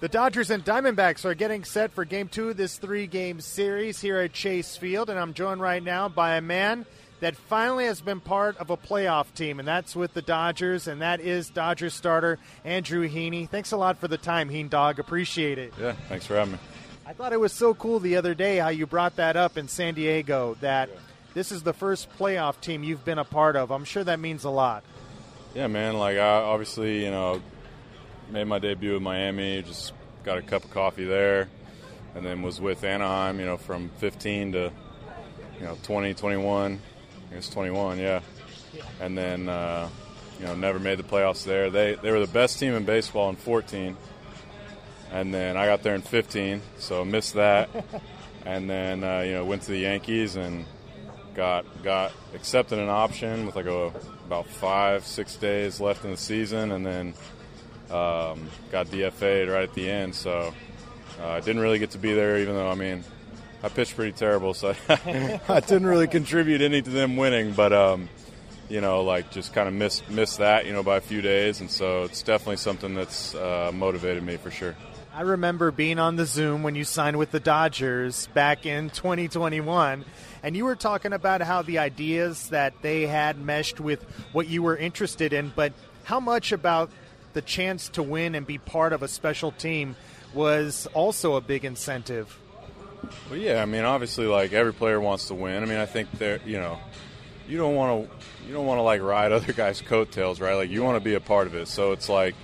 The Dodgers and Diamondbacks are getting set for game two of this three game series here at Chase Field, and I'm joined right now by a man that finally has been part of a playoff team, and that's with the Dodgers, and that is Dodgers starter Andrew Heaney. Thanks a lot for the time, Heen Dog. Appreciate it. Yeah, thanks for having me. I thought it was so cool the other day how you brought that up in San Diego that this is the first playoff team you've been a part of. I'm sure that means a lot. Yeah, man. Like, I obviously, you know, made my debut in Miami, just got a cup of coffee there, and then was with Anaheim, you know, from 15 to, you know, 20, 21. I guess 21, yeah. And then, uh, you know, never made the playoffs there. They they were the best team in baseball in 14, and then I got there in 15, so missed that. and then, uh, you know, went to the Yankees and got got accepted an option with like a about five six days left in the season, and then um, got DFA'd right at the end. So uh, I didn't really get to be there, even though I mean I pitched pretty terrible, so I didn't really contribute any to them winning. But um, you know, like just kind of missed missed that, you know, by a few days, and so it's definitely something that's uh, motivated me for sure. I remember being on the Zoom when you signed with the Dodgers back in 2021, and you were talking about how the ideas that they had meshed with what you were interested in, but how much about the chance to win and be part of a special team was also a big incentive. Well, yeah, I mean, obviously, like every player wants to win. I mean, I think they're, you know, you don't want to, you don't want to like ride other guys' coattails, right? Like you want to be a part of it. So it's like,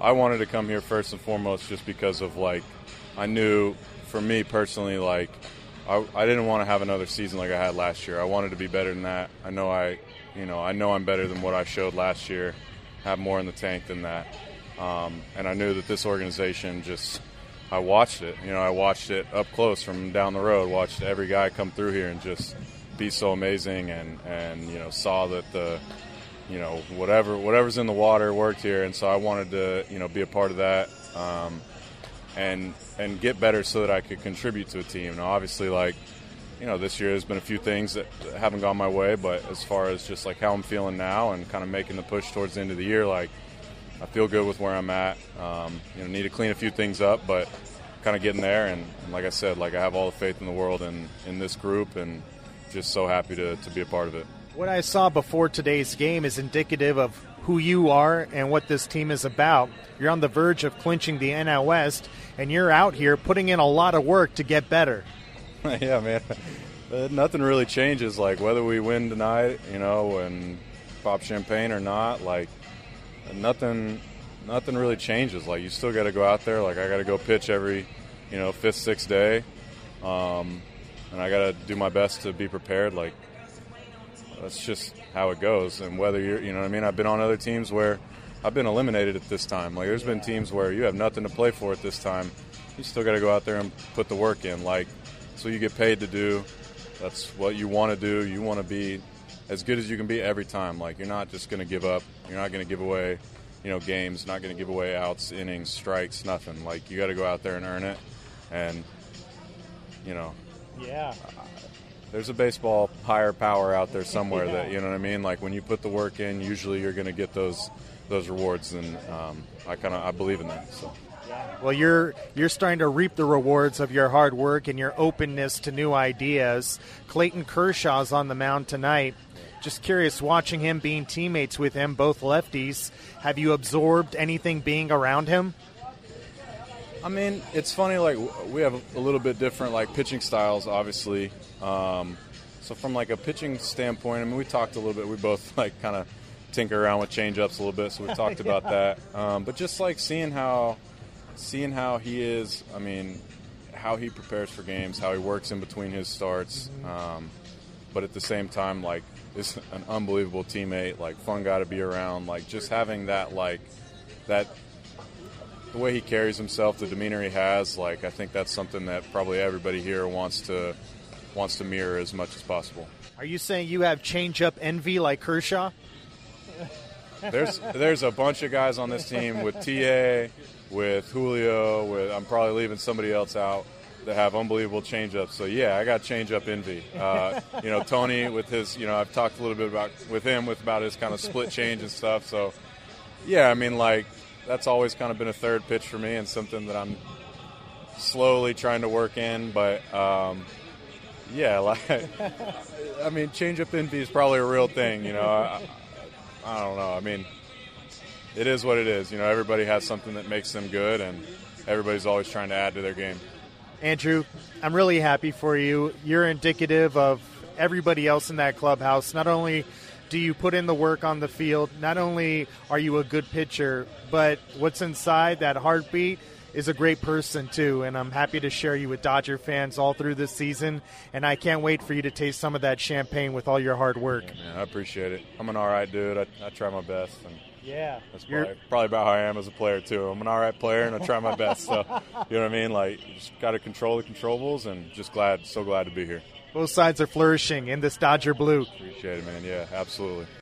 I wanted to come here first and foremost just because of like, I knew, for me personally, like, I, I didn't want to have another season like I had last year. I wanted to be better than that. I know I, you know, I know I'm better than what I showed last year. Have more in the tank than that. Um, and I knew that this organization just I watched it. You know, I watched it up close from down the road. Watched every guy come through here and just be so amazing, and and you know saw that the you know whatever whatever's in the water worked here, and so I wanted to you know be a part of that. Um, and and get better so that I could contribute to a team. Now, obviously, like you know, this year there's been a few things that haven't gone my way, but as far as just like how I'm feeling now and kind of making the push towards the end of the year, like I feel good with where I'm at. Um, you know, need to clean a few things up, but kind of getting there. And, and, like I said, like I have all the faith in the world in, in this group, and just so happy to, to be a part of it. What I saw before today's game is indicative of who you are and what this team is about. You're on the verge of clinching the NL West, and you're out here putting in a lot of work to get better. yeah, man. Uh, nothing really changes. Like whether we win tonight, you know, and pop champagne or not, like nothing nothing really changes. Like you still got to go out there. Like I got to go pitch every, you know, fifth, sixth day, um, and I got to do my best to be prepared. Like that's just how it goes. And whether you're, you know, what I mean, I've been on other teams where I've been eliminated at this time. Like there's been teams where you have nothing to play for at this time. You still got to go out there and put the work in. Like so you get paid to do. That's what you want to do. You want to be as good as you can be every time. Like you're not just going to give up. You're not going to give away you know, games, not going to give away outs, innings, strikes, nothing. Like you got to go out there and earn it, and you know, yeah. There's a baseball higher power out there somewhere yeah. that you know what I mean. Like when you put the work in, usually you're going to get those those rewards, and um, I kind of I believe in that. So. Well, you're you're starting to reap the rewards of your hard work and your openness to new ideas. Clayton Kershaw's on the mound tonight. Just curious, watching him being teammates with him, both lefties, have you absorbed anything being around him? I mean, it's funny. Like we have a little bit different like pitching styles, obviously. Um, so from like a pitching standpoint, I mean, we talked a little bit. We both like kind of tinker around with changeups a little bit, so we talked yeah. about that. Um, but just like seeing how, seeing how he is. I mean, how he prepares for games, how he works in between his starts. Um, but at the same time, like is an unbelievable teammate, like fun guy to be around. Like just having that, like that, the way he carries himself, the demeanor he has. Like I think that's something that probably everybody here wants to wants to mirror as much as possible. Are you saying you have change up envy like Kershaw? There's there's a bunch of guys on this team with TA, with Julio. With I'm probably leaving somebody else out that have unbelievable changeups. So yeah, I got changeup envy. Uh, you know, Tony with his, you know, I've talked a little bit about with him with about his kind of split change and stuff. So yeah, I mean, like that's always kind of been a third pitch for me and something that I'm slowly trying to work in. But um, yeah, like I mean, change up envy is probably a real thing. You know, I, I don't know. I mean, it is what it is. You know, everybody has something that makes them good, and everybody's always trying to add to their game. Andrew, I'm really happy for you. You're indicative of everybody else in that clubhouse. Not only do you put in the work on the field, not only are you a good pitcher, but what's inside that heartbeat is a great person too. And I'm happy to share you with Dodger fans all through this season. And I can't wait for you to taste some of that champagne with all your hard work. Yeah, I appreciate it. I'm an all right dude. I, I try my best. And yeah, that's probably, probably, about how I am as a player too. I'm an all right player, and I try my best. So you know what I mean? Like, you just got to control the controllables, and just glad, so glad to be here. Both sides are flourishing in this Dodger blue. Appreciate it, man. Yeah, absolutely.